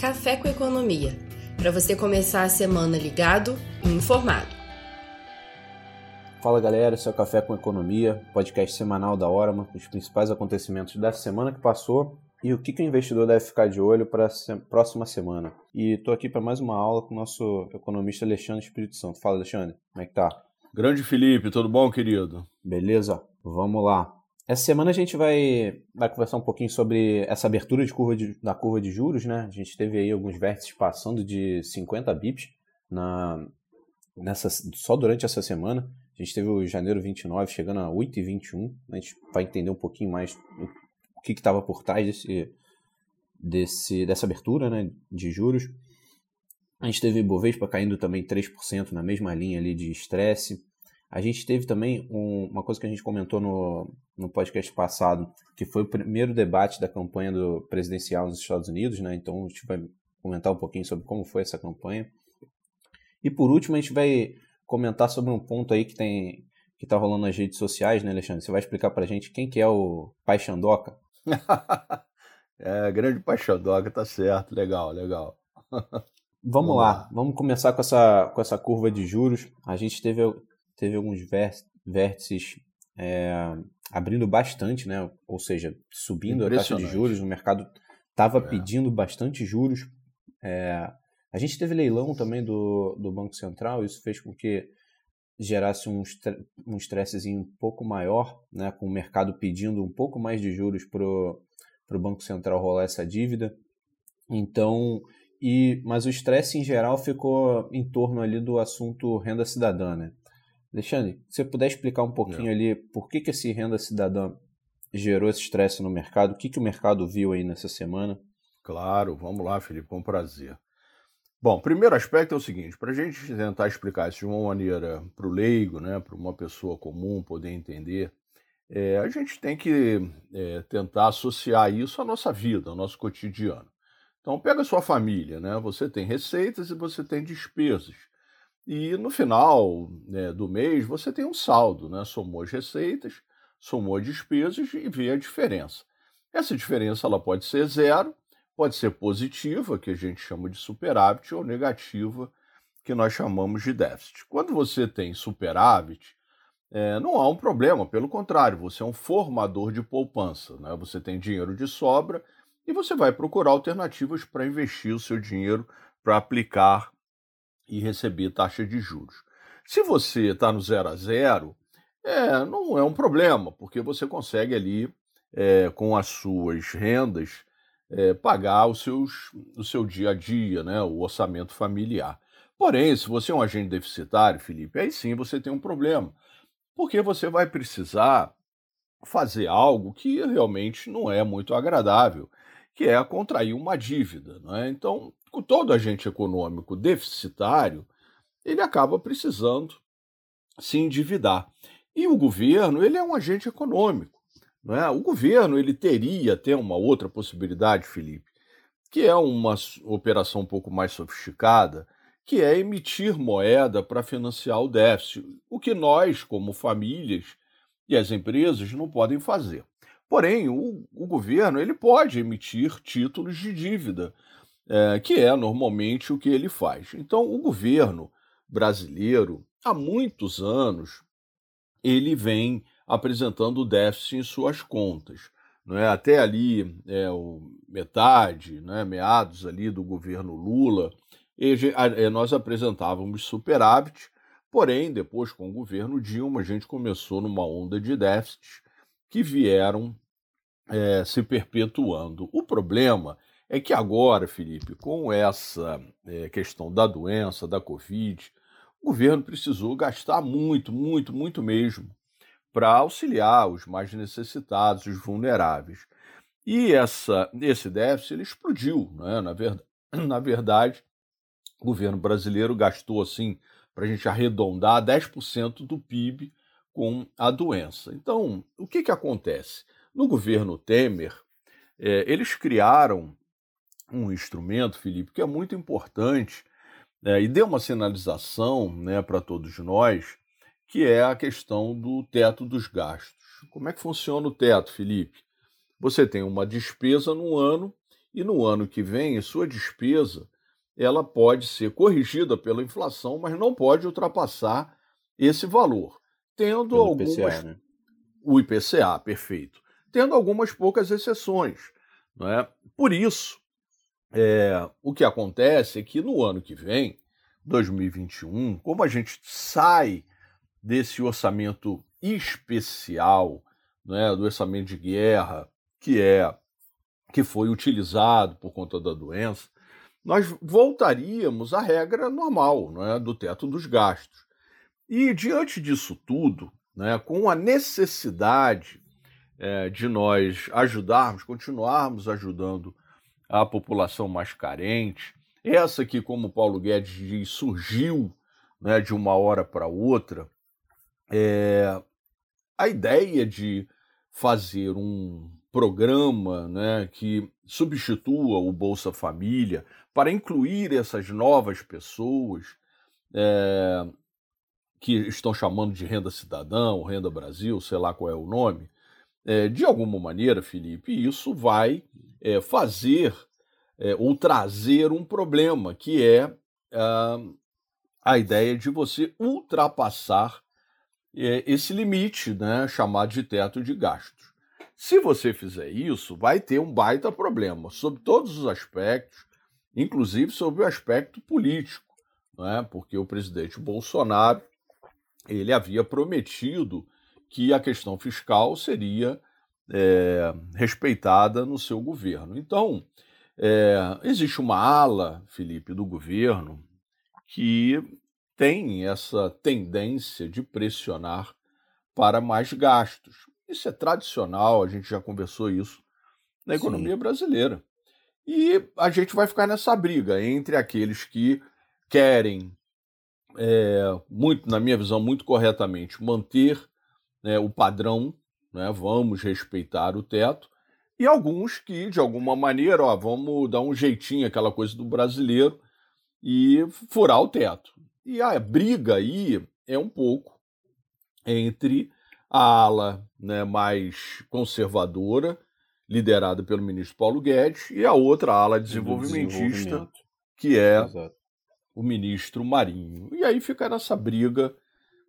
Café com Economia, para você começar a semana ligado e informado. Fala galera, esse é o Café com Economia, podcast semanal da Orama, com os principais acontecimentos da semana que passou e o que, que o investidor deve ficar de olho para a próxima semana. E estou aqui para mais uma aula com o nosso economista Alexandre Espírito Santo. Fala Alexandre, como é que tá? Grande Felipe, tudo bom, querido? Beleza, vamos lá. Essa semana a gente vai, vai conversar um pouquinho sobre essa abertura de curva de, da curva de juros, né? A gente teve aí alguns vértices passando de 50 bips na, nessa, só durante essa semana. A gente teve o janeiro 29 chegando a 8,21. A gente vai entender um pouquinho mais o que estava por trás desse, desse, dessa abertura né, de juros. A gente teve Bovespa caindo também 3% na mesma linha ali de estresse. A gente teve também um, uma coisa que a gente comentou no, no podcast passado, que foi o primeiro debate da campanha do presidencial nos Estados Unidos, né? Então a gente vai comentar um pouquinho sobre como foi essa campanha. E por último, a gente vai comentar sobre um ponto aí que tem que está rolando nas redes sociais, né, Alexandre? Você vai explicar para a gente quem que é o Pai Xandoca? é, grande Pai Xandoca, tá certo, legal, legal. Vamos, vamos lá. lá, vamos começar com essa, com essa curva de juros. A gente teve teve alguns vértices é, abrindo bastante, né? ou seja, subindo a taxa de juros, o mercado estava é. pedindo bastante juros. É, a gente teve leilão também do, do Banco Central, isso fez com que gerasse um, um estressezinho um pouco maior, né, com o mercado pedindo um pouco mais de juros para o Banco Central rolar essa dívida. Então, e, mas o estresse em geral ficou em torno ali do assunto renda cidadã, né? Alexandre, se você puder explicar um pouquinho Não. ali por que, que esse renda cidadã gerou esse estresse no mercado, o que, que o mercado viu aí nessa semana? Claro, vamos lá, Felipe, com prazer. Bom, primeiro aspecto é o seguinte: para a gente tentar explicar isso de uma maneira para o leigo, né, para uma pessoa comum poder entender, é, a gente tem que é, tentar associar isso à nossa vida, ao nosso cotidiano. Então, pega a sua família, né? Você tem receitas e você tem despesas. E no final né, do mês você tem um saldo, né? Somou as receitas, somou as despesas e vê a diferença. Essa diferença ela pode ser zero, pode ser positiva, que a gente chama de superávit, ou negativa, que nós chamamos de déficit. Quando você tem superávit, é, não há um problema, pelo contrário, você é um formador de poupança. Né? Você tem dinheiro de sobra e você vai procurar alternativas para investir o seu dinheiro para aplicar e receber taxa de juros. Se você está no zero a zero, é, não é um problema, porque você consegue ali, é, com as suas rendas, é, pagar os seus, o seu dia a dia, né, o orçamento familiar. Porém, se você é um agente deficitário, Felipe, aí sim você tem um problema, porque você vai precisar fazer algo que realmente não é muito agradável, que é contrair uma dívida. Né? Então, todo agente econômico deficitário, ele acaba precisando se endividar. E o governo, ele é um agente econômico. Não é? O governo ele teria até uma outra possibilidade, Felipe, que é uma operação um pouco mais sofisticada, que é emitir moeda para financiar o déficit, o que nós, como famílias e as empresas, não podem fazer. Porém, o, o governo ele pode emitir títulos de dívida é, que é normalmente o que ele faz. Então, o governo brasileiro, há muitos anos, ele vem apresentando déficit em suas contas. Não é? Até ali, é, metade, né, meados ali do governo Lula, é, nós apresentávamos superávit, porém, depois com o governo Dilma, a gente começou numa onda de déficits que vieram é, se perpetuando. O problema é que agora, Felipe, com essa é, questão da doença, da Covid, o governo precisou gastar muito, muito, muito mesmo para auxiliar os mais necessitados, os vulneráveis. E essa, esse déficit ele explodiu. Né? Na, ver, na verdade, o governo brasileiro gastou, assim, para a gente arredondar, 10% do PIB com a doença. Então, o que, que acontece? No governo Temer, é, eles criaram um instrumento, Felipe, que é muito importante né, e deu uma sinalização né, para todos nós, que é a questão do teto dos gastos. Como é que funciona o teto, Felipe? Você tem uma despesa no ano e no ano que vem sua despesa ela pode ser corrigida pela inflação, mas não pode ultrapassar esse valor, tendo Pelo algumas IPCA, né? o IPCA, perfeito, tendo algumas poucas exceções, não é? Por isso, é, o que acontece é que no ano que vem, 2021, como a gente sai desse orçamento especial, né, do orçamento de guerra, que é que foi utilizado por conta da doença, nós voltaríamos à regra normal, né, do teto dos gastos. E diante disso tudo, né, com a necessidade é, de nós ajudarmos, continuarmos ajudando a população mais carente, essa que, como Paulo Guedes diz, surgiu né, de uma hora para outra, é, a ideia de fazer um programa né, que substitua o Bolsa Família para incluir essas novas pessoas é, que estão chamando de renda cidadão, renda Brasil, sei lá qual é o nome, é, de alguma maneira, Felipe, isso vai é, fazer é, ou trazer um problema, que é a ideia de você ultrapassar é, esse limite, né, chamado de teto de gastos. Se você fizer isso, vai ter um baita problema sobre todos os aspectos, inclusive sobre o aspecto político, né, porque o presidente Bolsonaro ele havia prometido que a questão fiscal seria é, respeitada no seu governo. Então, é, existe uma ala, Felipe, do governo que tem essa tendência de pressionar para mais gastos. Isso é tradicional, a gente já conversou isso na economia Sim. brasileira. E a gente vai ficar nessa briga entre aqueles que querem, é, muito, na minha visão, muito corretamente, manter né, o padrão, né, vamos respeitar o teto, e alguns que, de alguma maneira, ó, vamos dar um jeitinho, aquela coisa do brasileiro, e furar o teto. E a briga aí é um pouco entre a ala né, mais conservadora, liderada pelo ministro Paulo Guedes, e a outra ala desenvolvimentista, que é Exato. o ministro Marinho. E aí fica nessa briga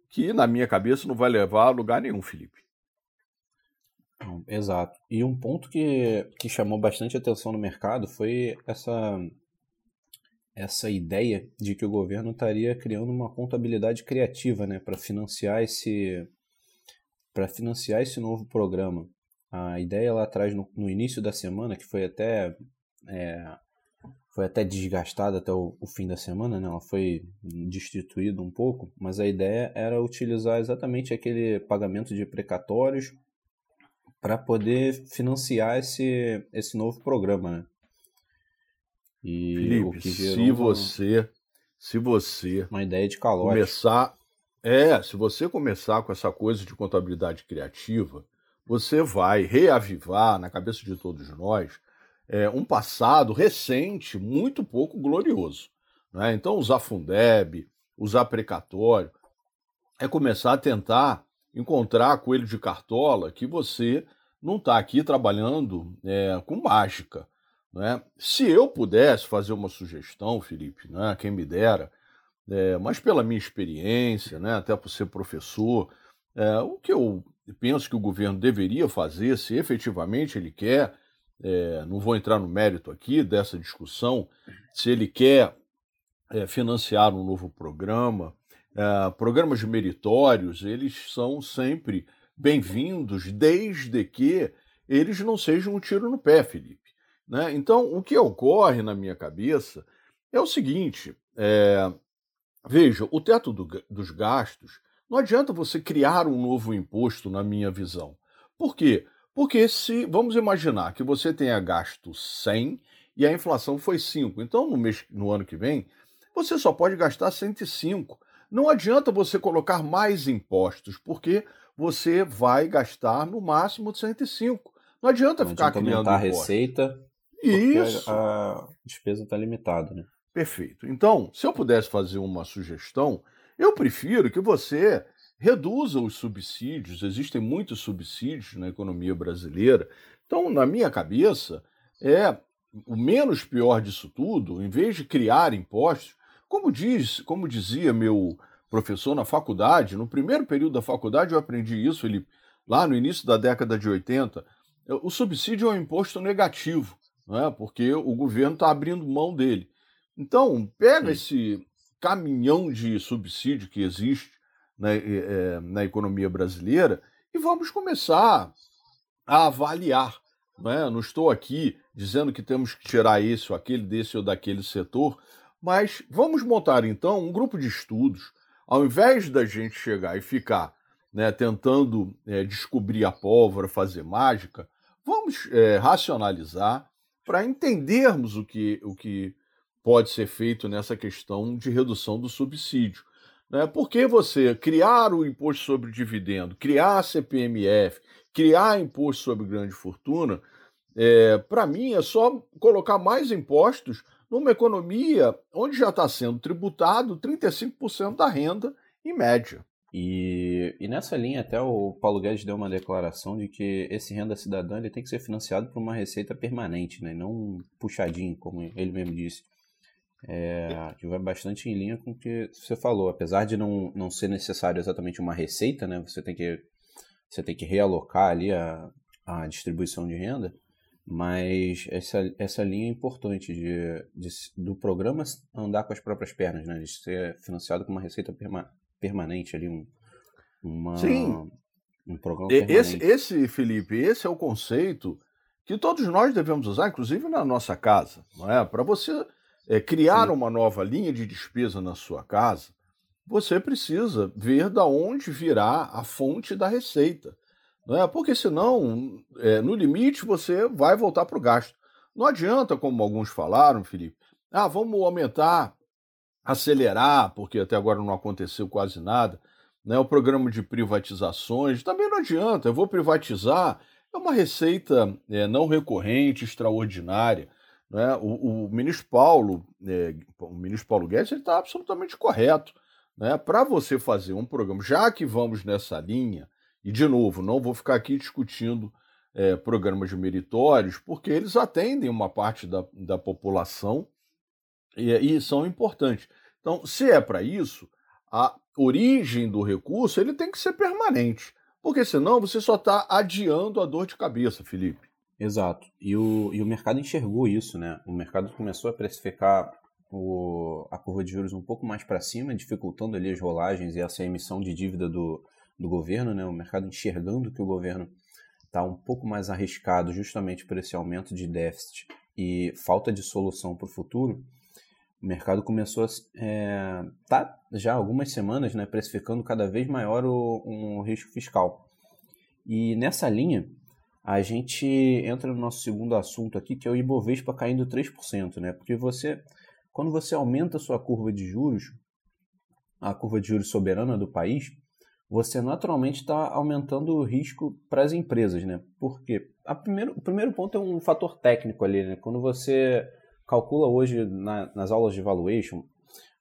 que, na minha cabeça, não vai levar a lugar nenhum, Felipe. Exato. E um ponto que, que chamou bastante atenção no mercado foi essa essa ideia de que o governo estaria criando uma contabilidade criativa, né, para financiar esse para financiar esse novo programa. A ideia lá atrás no, no início da semana, que foi até é, foi até desgastada até o, o, fim da semana, né? Ela foi destituída um pouco, mas a ideia era utilizar exatamente aquele pagamento de precatórios para poder financiar esse, esse novo programa, né? E Felipe, se você, se você uma ideia de calote. começar, é, se você começar com essa coisa de contabilidade criativa, você vai reavivar na cabeça de todos nós é, um passado recente muito pouco glorioso. Né? Então, usar Fundeb, usar precatório, é começar a tentar encontrar coelho de cartola que você não está aqui trabalhando é, com mágica. Né? Se eu pudesse fazer uma sugestão, Felipe, né, quem me dera, é, mas pela minha experiência, né, até por ser professor, é, o que eu penso que o governo deveria fazer, se efetivamente ele quer, é, não vou entrar no mérito aqui dessa discussão, se ele quer é, financiar um novo programa, é, programas meritórios, eles são sempre bem-vindos, desde que eles não sejam um tiro no pé, Felipe. Né? Então, o que ocorre na minha cabeça é o seguinte: é, veja, o teto do, dos gastos, não adianta você criar um novo imposto, na minha visão. Por quê? Porque se, vamos imaginar que você tenha gasto 100 e a inflação foi 5, então no, mês, no ano que vem, você só pode gastar 105. Não adianta você colocar mais impostos, porque você vai gastar no máximo 105. Não adianta não ficar adianta criando aumentar a receita isso. A, a despesa está limitada, né? Perfeito. Então, se eu pudesse fazer uma sugestão, eu prefiro que você reduza os subsídios. Existem muitos subsídios na economia brasileira. Então, na minha cabeça, é o menos pior disso tudo, em vez de criar impostos, como diz, como dizia meu professor na faculdade, no primeiro período da faculdade eu aprendi isso, Felipe, lá no início da década de 80, o subsídio é um imposto negativo, não é? porque o governo está abrindo mão dele. Então, pega Sim. esse caminhão de subsídio que existe na, é, na economia brasileira e vamos começar a avaliar. Não, é? não estou aqui dizendo que temos que tirar esse ou aquele, desse ou daquele setor, mas vamos montar então um grupo de estudos, ao invés da gente chegar e ficar né, tentando é, descobrir a pólvora, fazer mágica, vamos é, racionalizar para entendermos o que, o que pode ser feito nessa questão de redução do subsídio. Né? Porque você criar o imposto sobre dividendo, criar a CPMF, criar imposto sobre grande fortuna, é, para mim é só colocar mais impostos numa economia onde já está sendo tributado 35% da renda em média. E, e, nessa linha até o Paulo Guedes deu uma declaração de que esse renda cidadã ele tem que ser financiado por uma receita permanente, né? não puxadinho, como ele mesmo disse. É, que vai bastante em linha com o que você falou. Apesar de não, não ser necessário exatamente uma receita, né? você, tem que, você tem que realocar ali a, a distribuição de renda, mas essa, essa linha é importante de, de, do programa andar com as próprias pernas, né? de ser financiado com uma receita permanente permanente ali, um, uma, Sim. um programa permanente. Esse, esse, Felipe, esse é o conceito que todos nós devemos usar, inclusive na nossa casa, não é? Para você é, criar Sim. uma nova linha de despesa na sua casa, você precisa ver da onde virá a fonte da receita, não é? Porque senão, é, no limite, você vai voltar para o gasto. Não adianta, como alguns falaram, Felipe, ah, vamos aumentar acelerar, porque até agora não aconteceu quase nada, né? o programa de privatizações, também não adianta, eu vou privatizar, é uma receita é, não recorrente, extraordinária. Né? O, o ministro Paulo, é, o ministro Paulo Guedes, está absolutamente correto. Né? Para você fazer um programa, já que vamos nessa linha, e de novo, não vou ficar aqui discutindo é, programas meritórios, porque eles atendem uma parte da, da população e, e são importantes. Então, se é para isso, a origem do recurso ele tem que ser permanente, porque senão você só está adiando a dor de cabeça, Felipe. Exato. E o, e o mercado enxergou isso, né? O mercado começou a precificar o, a curva de juros um pouco mais para cima, dificultando ali as rolagens e essa emissão de dívida do, do governo, né? O mercado enxergando que o governo está um pouco mais arriscado justamente por esse aumento de déficit e falta de solução para o futuro o mercado começou a é, tá já algumas semanas né, precificando cada vez maior o, um risco fiscal. E nessa linha, a gente entra no nosso segundo assunto aqui, que é o Ibovespa caindo 3%, né? Porque você, quando você aumenta a sua curva de juros, a curva de juros soberana do país, você naturalmente está aumentando o risco para as empresas, né? Porque a primeiro, o primeiro ponto é um fator técnico ali, né? Quando você calcula hoje na, nas aulas de valuation,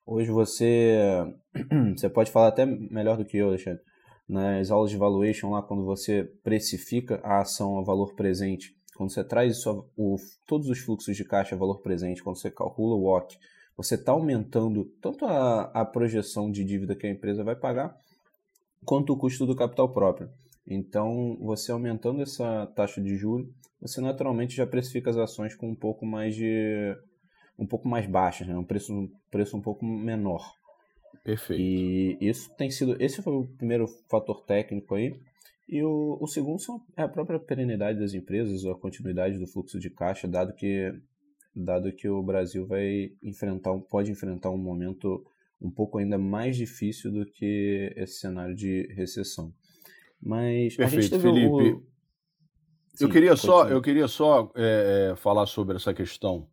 hoje você, você pode falar até melhor do que eu, Alexandre, nas aulas de valuation lá, quando você precifica a ação a valor presente, quando você traz o, todos os fluxos de caixa a valor presente, quando você calcula o WOC, você está aumentando tanto a, a projeção de dívida que a empresa vai pagar, quanto o custo do capital próprio. Então, você aumentando essa taxa de juros, você naturalmente já precifica as ações com um pouco mais de um pouco mais baixas, né? um preço um preço um pouco menor. Perfeito. E isso tem sido esse foi o primeiro fator técnico aí. E o, o segundo são, é a própria perenidade das empresas, a continuidade do fluxo de caixa, dado que dado que o Brasil vai enfrentar pode enfrentar um momento um pouco ainda mais difícil do que esse cenário de recessão. Mas Perfeito, Felipe. O... Sim, eu queria só, eu queria só é, falar sobre essa questão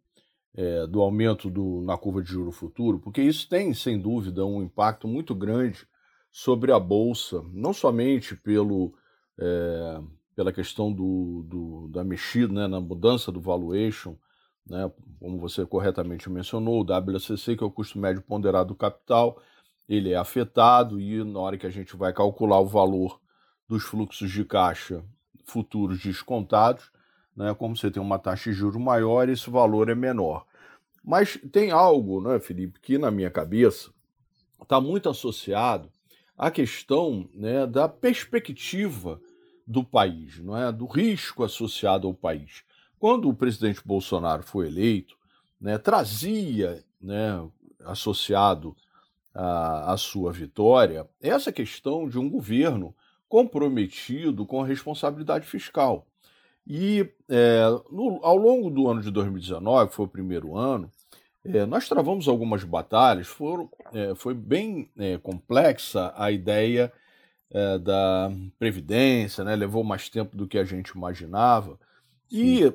é, do aumento do, na curva de juro futuro, porque isso tem, sem dúvida, um impacto muito grande sobre a Bolsa, não somente pelo, é, pela questão do, do, da mexida, né, na mudança do valuation, né, como você corretamente mencionou, o WCC, que é o custo médio ponderado do capital, ele é afetado e na hora que a gente vai calcular o valor dos fluxos de caixa futuros descontados, né? como você tem uma taxa de juros maior, esse valor é menor. Mas tem algo, né, Felipe, que na minha cabeça está muito associado à questão né, da perspectiva do país, não é? do risco associado ao país. Quando o presidente Bolsonaro foi eleito, né, trazia né, associado à, sua vitória essa questão de um governo comprometido com a responsabilidade fiscal. E é, no, ao longo do ano de 2019, que foi o primeiro ano, é, nós travamos algumas batalhas, foram, é, foi bem é, complexa a ideia é, da Previdência, né, levou mais tempo do que a gente imaginava, e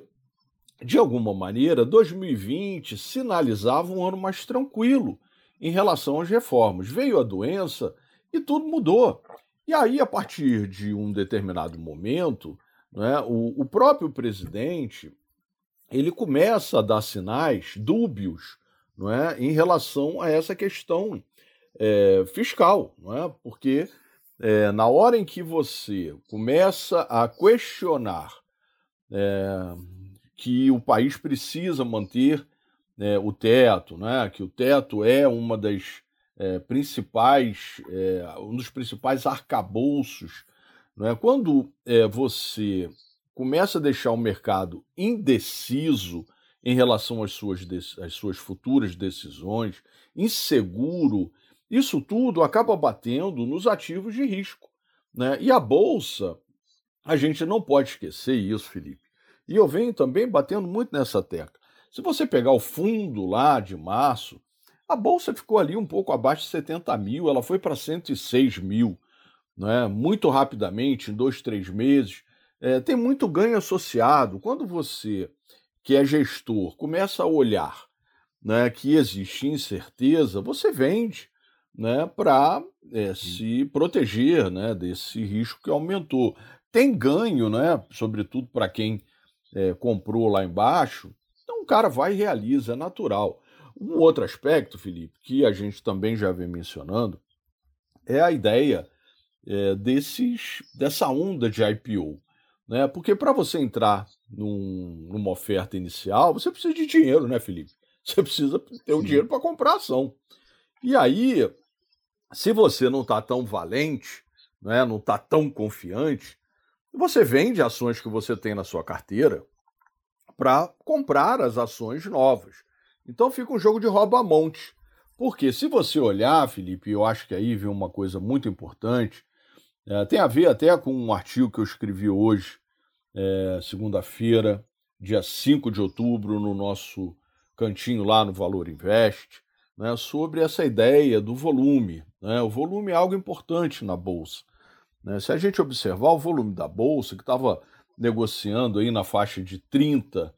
de alguma maneira, 2020 sinalizava um ano mais tranquilo em relação às reformas. Veio a doença e tudo mudou. E aí, a partir de um determinado momento, né, o, o próprio presidente ele começa a dar sinais dúbios não é, em relação a essa questão é, fiscal, não é? porque é, na hora em que você começa a questionar é, que o país precisa manter é, o teto, né? que o teto é uma das é, principais, é, um dos principais arcabouços. Né? Quando é, você começa a deixar o mercado indeciso em relação às suas, às suas futuras decisões, inseguro, isso tudo acaba batendo nos ativos de risco. Né? E a Bolsa, a gente não pode esquecer isso, Felipe. E eu venho também batendo muito nessa tecla. Se você pegar o fundo lá de março, a bolsa ficou ali um pouco abaixo de 70 mil, ela foi para 106 mil, né? muito rapidamente, em dois, três meses. É, tem muito ganho associado. Quando você, que é gestor, começa a olhar né, que existe incerteza, você vende né, para é, se proteger né, desse risco que aumentou. Tem ganho, né, sobretudo para quem é, comprou lá embaixo, então o cara vai e realiza, é natural. Um outro aspecto, Felipe, que a gente também já vem mencionando, é a ideia é, desses, dessa onda de IPO. Né? Porque para você entrar num, numa oferta inicial, você precisa de dinheiro, né, Felipe? Você precisa ter o dinheiro para comprar ação. E aí, se você não está tão valente, né, não está tão confiante, você vende ações que você tem na sua carteira para comprar as ações novas. Então fica um jogo de rouba-monte. Porque se você olhar, Felipe, eu acho que aí vem uma coisa muito importante, é, tem a ver até com um artigo que eu escrevi hoje, é, segunda-feira, dia 5 de outubro, no nosso cantinho lá no Valor Invest, né, sobre essa ideia do volume. Né? O volume é algo importante na Bolsa. Né? Se a gente observar o volume da bolsa, que estava negociando aí na faixa de 30,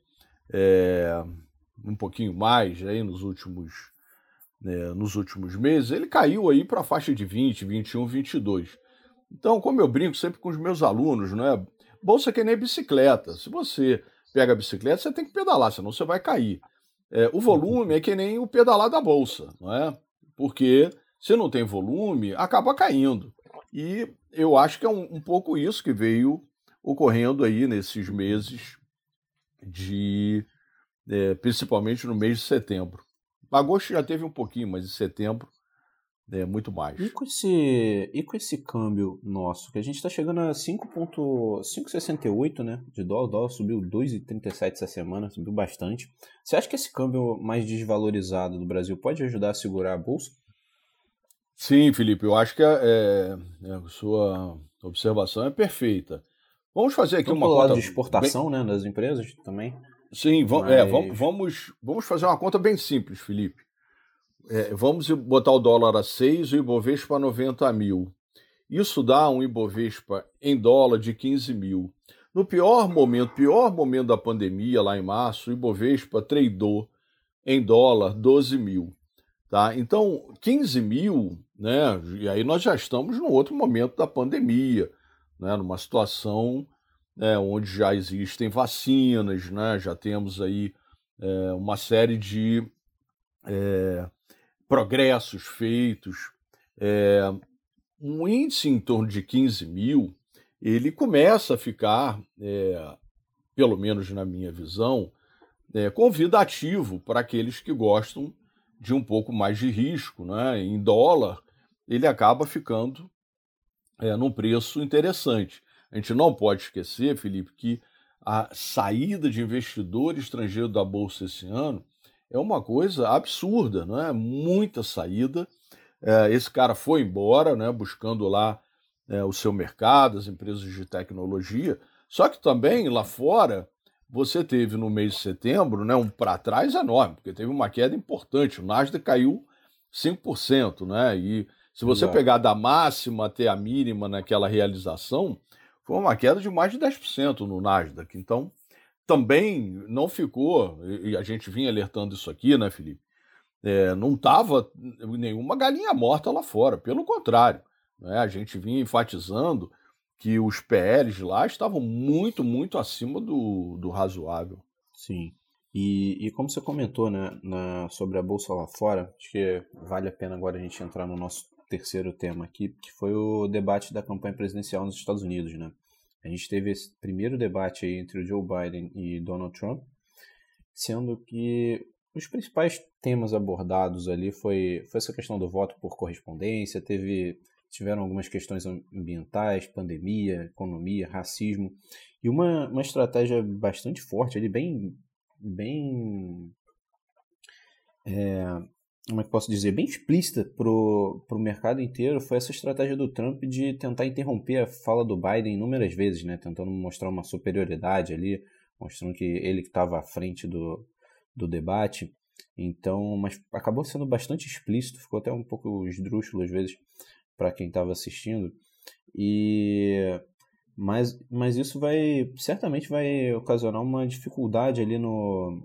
é, um pouquinho mais aí nos últimos, né, nos últimos meses, ele caiu aí para a faixa de 20, 21, 22. Então, como eu brinco sempre com os meus alunos, né? Bolsa é que nem bicicleta. Se você pega a bicicleta, você tem que pedalar, senão você vai cair. É, o volume é que nem o pedalar da bolsa, não é? Porque se não tem volume, acaba caindo. E eu acho que é um, um pouco isso que veio ocorrendo aí nesses meses de. É, principalmente no mês de setembro. Agosto já teve um pouquinho, mas em setembro é muito mais. E com esse, e com esse câmbio nosso, que a gente está chegando a 5,68 né, de dólar, o dólar subiu 2,37 essa semana, subiu bastante. Você acha que esse câmbio mais desvalorizado do Brasil pode ajudar a segurar a bolsa? Sim, Felipe, eu acho que a, é, é, a sua observação é perfeita. Vamos fazer aqui uma conta de exportação, bem... né, das empresas também. Sim, vamos, é, Mas... é, vamos, vamos fazer uma conta bem simples, Felipe. É, vamos botar o dólar a 6 e o Ibovespa a 90 mil. Isso dá um Ibovespa em dólar de 15 mil. No pior momento, pior momento da pandemia, lá em março, o Ibovespa tradou em dólar 12 mil. Tá? Então, 15 mil, né? E aí nós já estamos num outro momento da pandemia, né? numa situação né, onde já existem vacinas, né? já temos aí é, uma série de é, progressos feitos. É, um índice em torno de 15 mil, ele começa a ficar é, pelo menos na minha visão, é, convidativo para aqueles que gostam de um pouco mais de risco. Né? Em dólar, ele acaba ficando é, num preço interessante. A gente não pode esquecer, Felipe, que a saída de investidor estrangeiro da Bolsa esse ano é uma coisa absurda, não é? Muita saída. É, esse cara foi embora, né, buscando lá é, o seu mercado, as empresas de tecnologia. Só que também lá fora você teve no mês de setembro né, um para trás enorme, porque teve uma queda importante. O Nasdaq caiu 5%, né? E se você Exato. pegar da máxima até a mínima naquela realização, foi uma queda de mais de 10% no Nasdaq. Então, também não ficou, e a gente vinha alertando isso aqui, né, Felipe? É, não estava nenhuma galinha morta lá fora, pelo contrário. Né, a gente vinha enfatizando que os PLs lá estavam muito, muito acima do, do razoável. Sim. E, e como você comentou né, na, sobre a Bolsa lá fora, acho que vale a pena agora a gente entrar no nosso terceiro tema aqui, que foi o debate da campanha presidencial nos Estados Unidos. Né? A gente teve esse primeiro debate entre o Joe Biden e Donald Trump, sendo que os principais temas abordados ali foi, foi essa questão do voto por correspondência, teve tiveram algumas questões ambientais, pandemia, economia, racismo, e uma, uma estratégia bastante forte ali, bem, bem é, como é que posso dizer, bem explícita para o mercado inteiro foi essa estratégia do Trump de tentar interromper a fala do Biden inúmeras vezes, né? tentando mostrar uma superioridade ali, mostrando que ele estava à frente do, do debate. Então, mas acabou sendo bastante explícito, ficou até um pouco esdrúxulo às vezes para quem estava assistindo. E mas, mas isso vai certamente vai ocasionar uma dificuldade ali no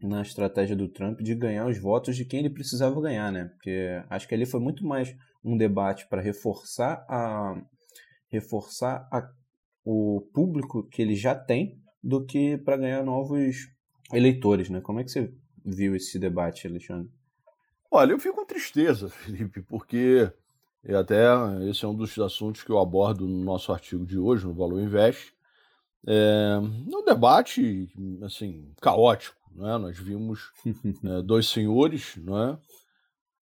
na estratégia do Trump de ganhar os votos de quem ele precisava ganhar, né? Porque acho que ali foi muito mais um debate para reforçar a reforçar a, o público que ele já tem do que para ganhar novos eleitores, né? Como é que você viu esse debate, Alexandre? Olha, eu fico com tristeza, Felipe, porque e até esse é um dos assuntos que eu abordo no nosso artigo de hoje, no Valor Invest. É um debate, assim, caótico. Né? Nós vimos é, dois senhores né?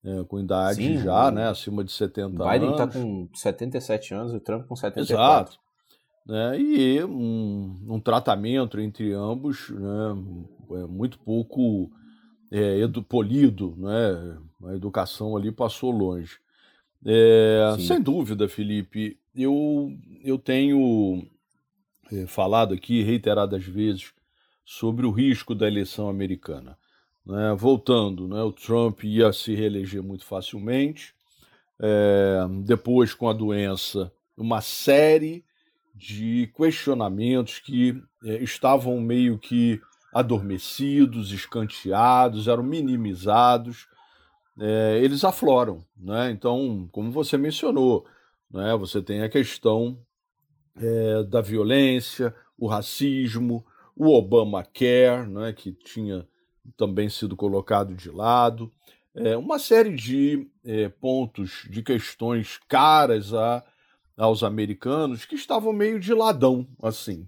É, com idade Sim, já, né? acima de 70 Biden tá anos. Biden está com 77 anos e o Trump com 74. Exato. Né? E um, um tratamento entre ambos né? É muito pouco é, edu polido, né? a educação ali passou longe. É, sem dúvida, Felipe, eu, eu tenho é, falado aqui reiteradas vezes sobre o risco da eleição americana. Né? Voltando, né? o Trump ia se reeleger muito facilmente, é, depois, com a doença, uma série de questionamentos que é, estavam meio que adormecidos, escanteados, eram minimizados é, eles afloram. Né? Então, como você mencionou, né, você tem a questão é, da violência, o racismo, o Obamacare, né, que tinha também sido colocado de lado, é, uma série de é, pontos, de questões caras a, aos americanos que estavam meio de ladão, assim.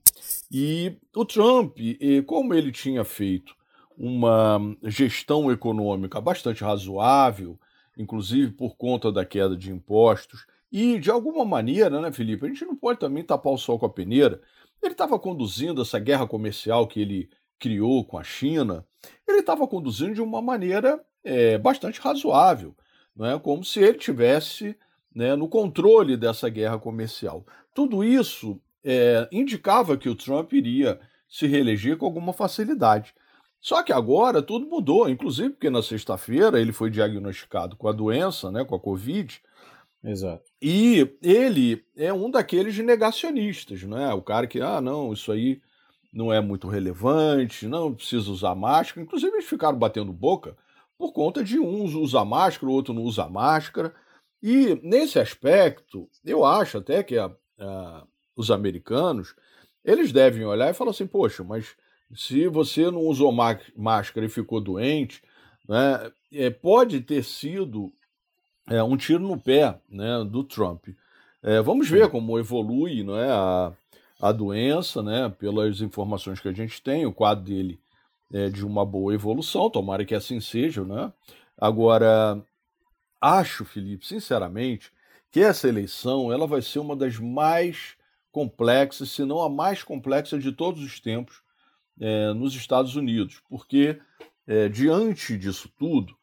E o Trump, como ele tinha feito uma gestão econômica bastante razoável, inclusive por conta da queda de impostos. E, de alguma maneira, né, Felipe, a gente não pode também tapar o sol com a peneira. Ele estava conduzindo essa guerra comercial que ele criou com a China, ele estava conduzindo de uma maneira é, bastante razoável, é como se ele tivesse né, no controle dessa guerra comercial. Tudo isso é, indicava que o Trump iria se reeleger com alguma facilidade. Só que agora tudo mudou, inclusive porque na sexta-feira ele foi diagnosticado com a doença, né, com a Covid. Exato. E ele é um daqueles negacionistas, né? O cara que, ah, não, isso aí não é muito relevante, não precisa usar máscara. Inclusive, eles ficaram batendo boca por conta de um usa máscara, o outro não usa máscara. E nesse aspecto, eu acho até que a, a, os americanos eles devem olhar e falar assim, poxa, mas se você não usou máscara e ficou doente, né, é, pode ter sido é, um tiro no pé né, do Trump. É, vamos ver como evolui né, a, a doença, né? Pelas informações que a gente tem, o quadro dele é de uma boa evolução, tomara que assim seja, né? Agora, acho, Felipe, sinceramente, que essa eleição ela vai ser uma das mais complexas, se não a mais complexa de todos os tempos é, nos Estados Unidos, porque é, diante disso tudo,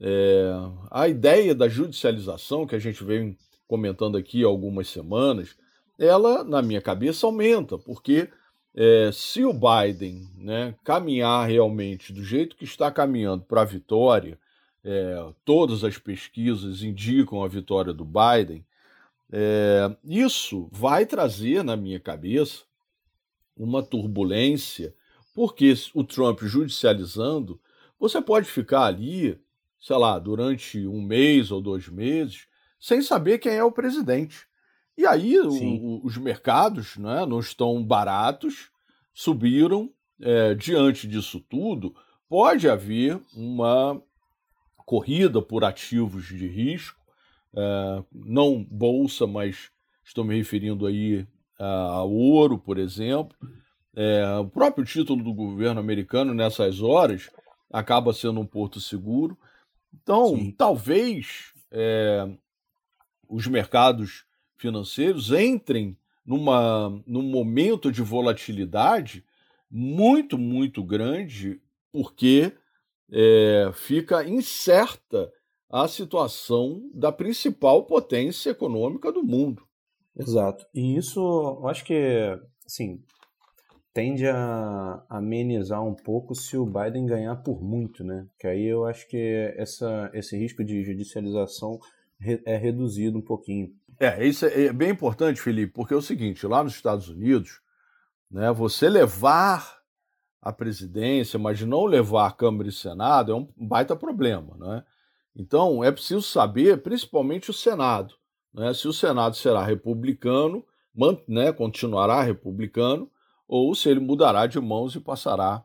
é, a ideia da judicialização que a gente vem comentando aqui há algumas semanas, ela, na minha cabeça, aumenta, porque é, se o Biden né, caminhar realmente do jeito que está caminhando para a vitória, é, todas as pesquisas indicam a vitória do Biden, é, isso vai trazer, na minha cabeça, uma turbulência, porque o Trump judicializando, você pode ficar ali, sei lá, durante um mês ou dois meses, sem saber quem é o presidente. E aí o, os mercados né, não estão baratos, subiram. É, diante disso tudo, pode haver uma corrida por ativos de risco, é, não bolsa, mas estou me referindo aí ao ouro, por exemplo. É, o próprio título do governo americano nessas horas acaba sendo um porto seguro. Então, Sim. talvez é, os mercados financeiros entrem numa, num momento de volatilidade muito, muito grande, porque é, fica incerta a situação da principal potência econômica do mundo. Exato. E isso, eu acho que, assim, tende a amenizar um pouco se o Biden ganhar por muito, né? Que aí eu acho que essa, esse risco de judicialização é reduzido um pouquinho. É, isso é, é bem importante, Felipe, porque é o seguinte, lá nos Estados Unidos, né, você levar a presidência, mas não levar a Câmara e Senado é um baita problema, né? Então, é preciso saber, principalmente o Senado, né, se o Senado será republicano, né, continuará republicano, ou se ele mudará de mãos e passará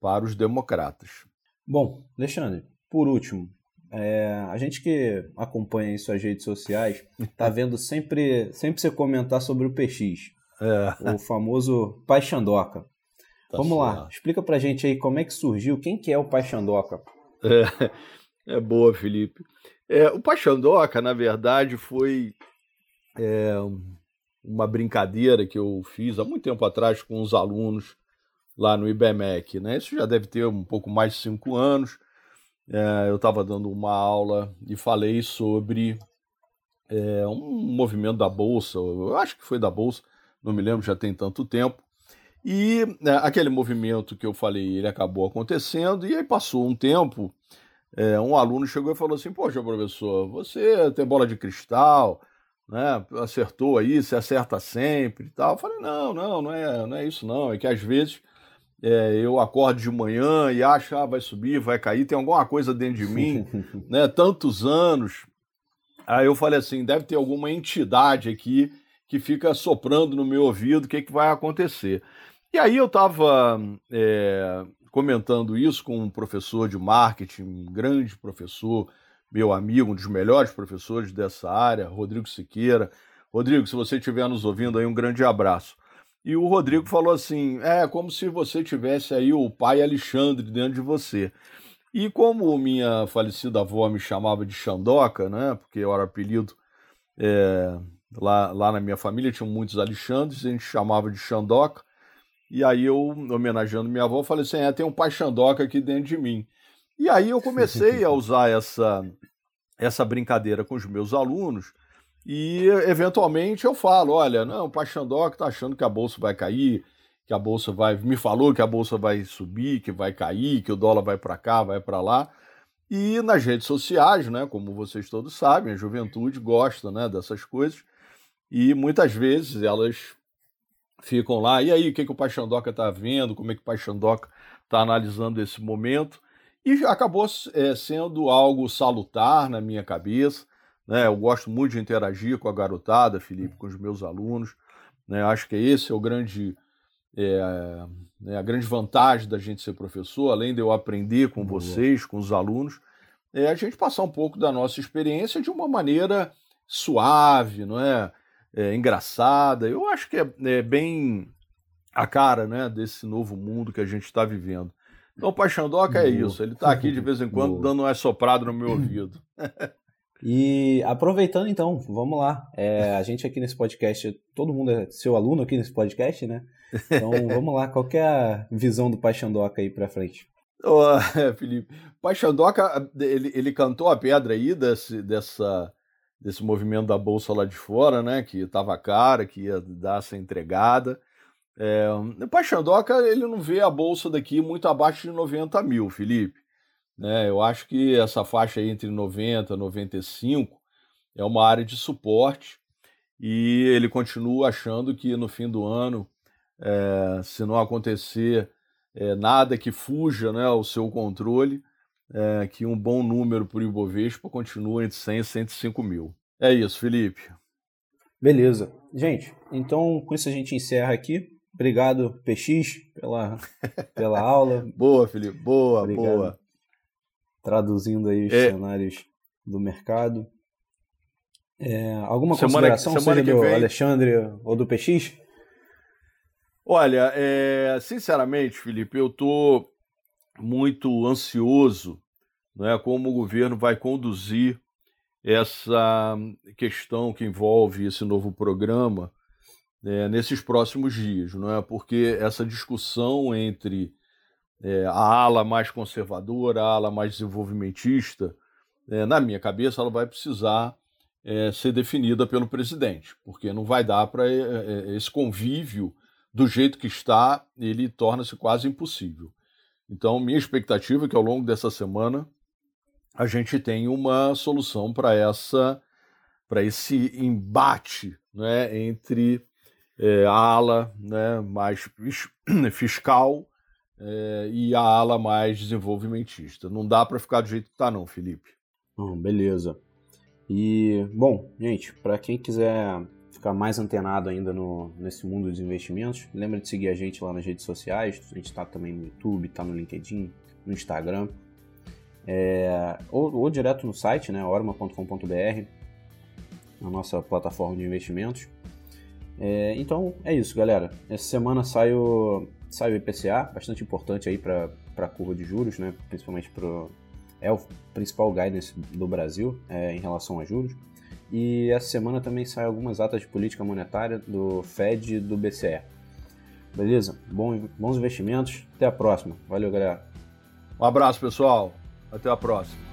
para os democratas. Bom, Alexandre, por último, é, a gente que acompanha em suas redes sociais tá vendo sempre, sempre você comentar sobre o PX, é. o famoso Paixandoca. Tá Vamos certo. lá, explica pra gente aí como é que surgiu, quem que é o Paixandoca? É, é boa, Felipe. É, o Paixandoca, na verdade, foi é, uma brincadeira que eu fiz há muito tempo atrás com os alunos lá no IBMEC. Né? Isso já deve ter um pouco mais de cinco anos é, eu estava dando uma aula e falei sobre é, um movimento da Bolsa, eu acho que foi da Bolsa, não me lembro, já tem tanto tempo. E é, aquele movimento que eu falei, ele acabou acontecendo, e aí passou um tempo, é, um aluno chegou e falou assim: Poxa, professor, você tem bola de cristal, né? Acertou aí, você acerta sempre e tal. Eu falei: Não, não, não é, não é isso, não. É que às vezes é, eu acordo de manhã e acho, ah, vai subir, vai cair, tem alguma coisa dentro de mim, né? Tantos anos. Aí eu falei assim, deve ter alguma entidade aqui que fica soprando no meu ouvido o que, que vai acontecer. E aí eu estava é, comentando isso com um professor de marketing, um grande professor, meu amigo, um dos melhores professores dessa área, Rodrigo Siqueira. Rodrigo, se você estiver nos ouvindo aí, um grande abraço. E o Rodrigo falou assim: é como se você tivesse aí o pai Alexandre dentro de você. E como minha falecida avó me chamava de Xandoca, né? Porque eu era apelido é, lá, lá na minha família, tinham muitos Alexandres, a gente chamava de Xandoca. E aí eu, homenageando minha avó, falei assim: é, tem um pai Xandoca aqui dentro de mim. E aí eu comecei a usar essa, essa brincadeira com os meus alunos. E eventualmente eu falo, olha, não, o Paixandoc está achando que a bolsa vai cair, que a bolsa vai, me falou que a bolsa vai subir, que vai cair, que o dólar vai para cá, vai para lá. E nas redes sociais, né, como vocês todos sabem, a juventude gosta, né, dessas coisas. E muitas vezes elas ficam lá, e aí, o que, que o Paixandoca está vendo, como é que o Paixandoca está analisando esse momento. E acabou é, sendo algo salutar na minha cabeça. Né? Eu gosto muito de interagir com a garotada, Felipe, com os meus alunos. Né? Acho que esse é o grande, é, é a grande vantagem da gente ser professor, além de eu aprender com Boa. vocês, com os alunos, é a gente passar um pouco da nossa experiência de uma maneira suave, não é? é, engraçada. Eu acho que é, é, bem a cara né, desse novo mundo que a gente está vivendo. Então, o Paixandoca é isso. Ele está aqui de vez em quando dando um soprado no meu ouvido. E aproveitando então, vamos lá. É, a gente aqui nesse podcast, todo mundo é seu aluno aqui nesse podcast, né? Então vamos lá, qual é a visão do Paixandoca aí pra frente? Oh, Felipe, Paixandoca, ele, ele cantou a pedra aí desse, dessa, desse movimento da Bolsa lá de fora, né? Que estava cara, que ia dar essa entregada. É, o Paixandoca, ele não vê a Bolsa daqui muito abaixo de 90 mil, Felipe. Né? Eu acho que essa faixa entre 90 e 95 é uma área de suporte e ele continua achando que no fim do ano, é, se não acontecer é, nada que fuja né, ao seu controle, é, que um bom número para o Ibovespa continua entre 100 e 105 mil. É isso, Felipe. Beleza. Gente, então com isso a gente encerra aqui. Obrigado, PX, pela, pela aula. boa, Felipe. Boa, Obrigado. boa traduzindo aí os é. cenários do mercado. É, alguma semana, consideração, semana seja do vem... Alexandre ou do PX? Olha, é, sinceramente, Felipe, eu estou muito ansioso né, como o governo vai conduzir essa questão que envolve esse novo programa é, nesses próximos dias, não é? Porque essa discussão entre é, a ala mais conservadora, a ala mais desenvolvimentista, é, na minha cabeça, ela vai precisar é, ser definida pelo presidente, porque não vai dar para é, é, esse convívio do jeito que está, ele torna-se quase impossível. Então, minha expectativa é que ao longo dessa semana a gente tenha uma solução para essa para esse embate né, entre é, a ala né, mais fiscal é, e a ala mais desenvolvimentista. Não dá para ficar do jeito que está, não, Felipe. Hum, beleza. E, bom, gente, para quem quiser ficar mais antenado ainda no, nesse mundo dos investimentos, lembra de seguir a gente lá nas redes sociais. A gente está também no YouTube, está no LinkedIn, no Instagram. É, ou, ou, direto no site, né, orma.com.br, na nossa plataforma de investimentos. É, então é isso, galera. Essa semana sai o, sai o IPCA, bastante importante aí para a curva de juros, né? principalmente para é o principal guidance do Brasil é, em relação a juros. E essa semana também sai algumas atas de política monetária do Fed e do BCE. Beleza? Bom, bons investimentos. Até a próxima. Valeu, galera. Um abraço, pessoal. Até a próxima.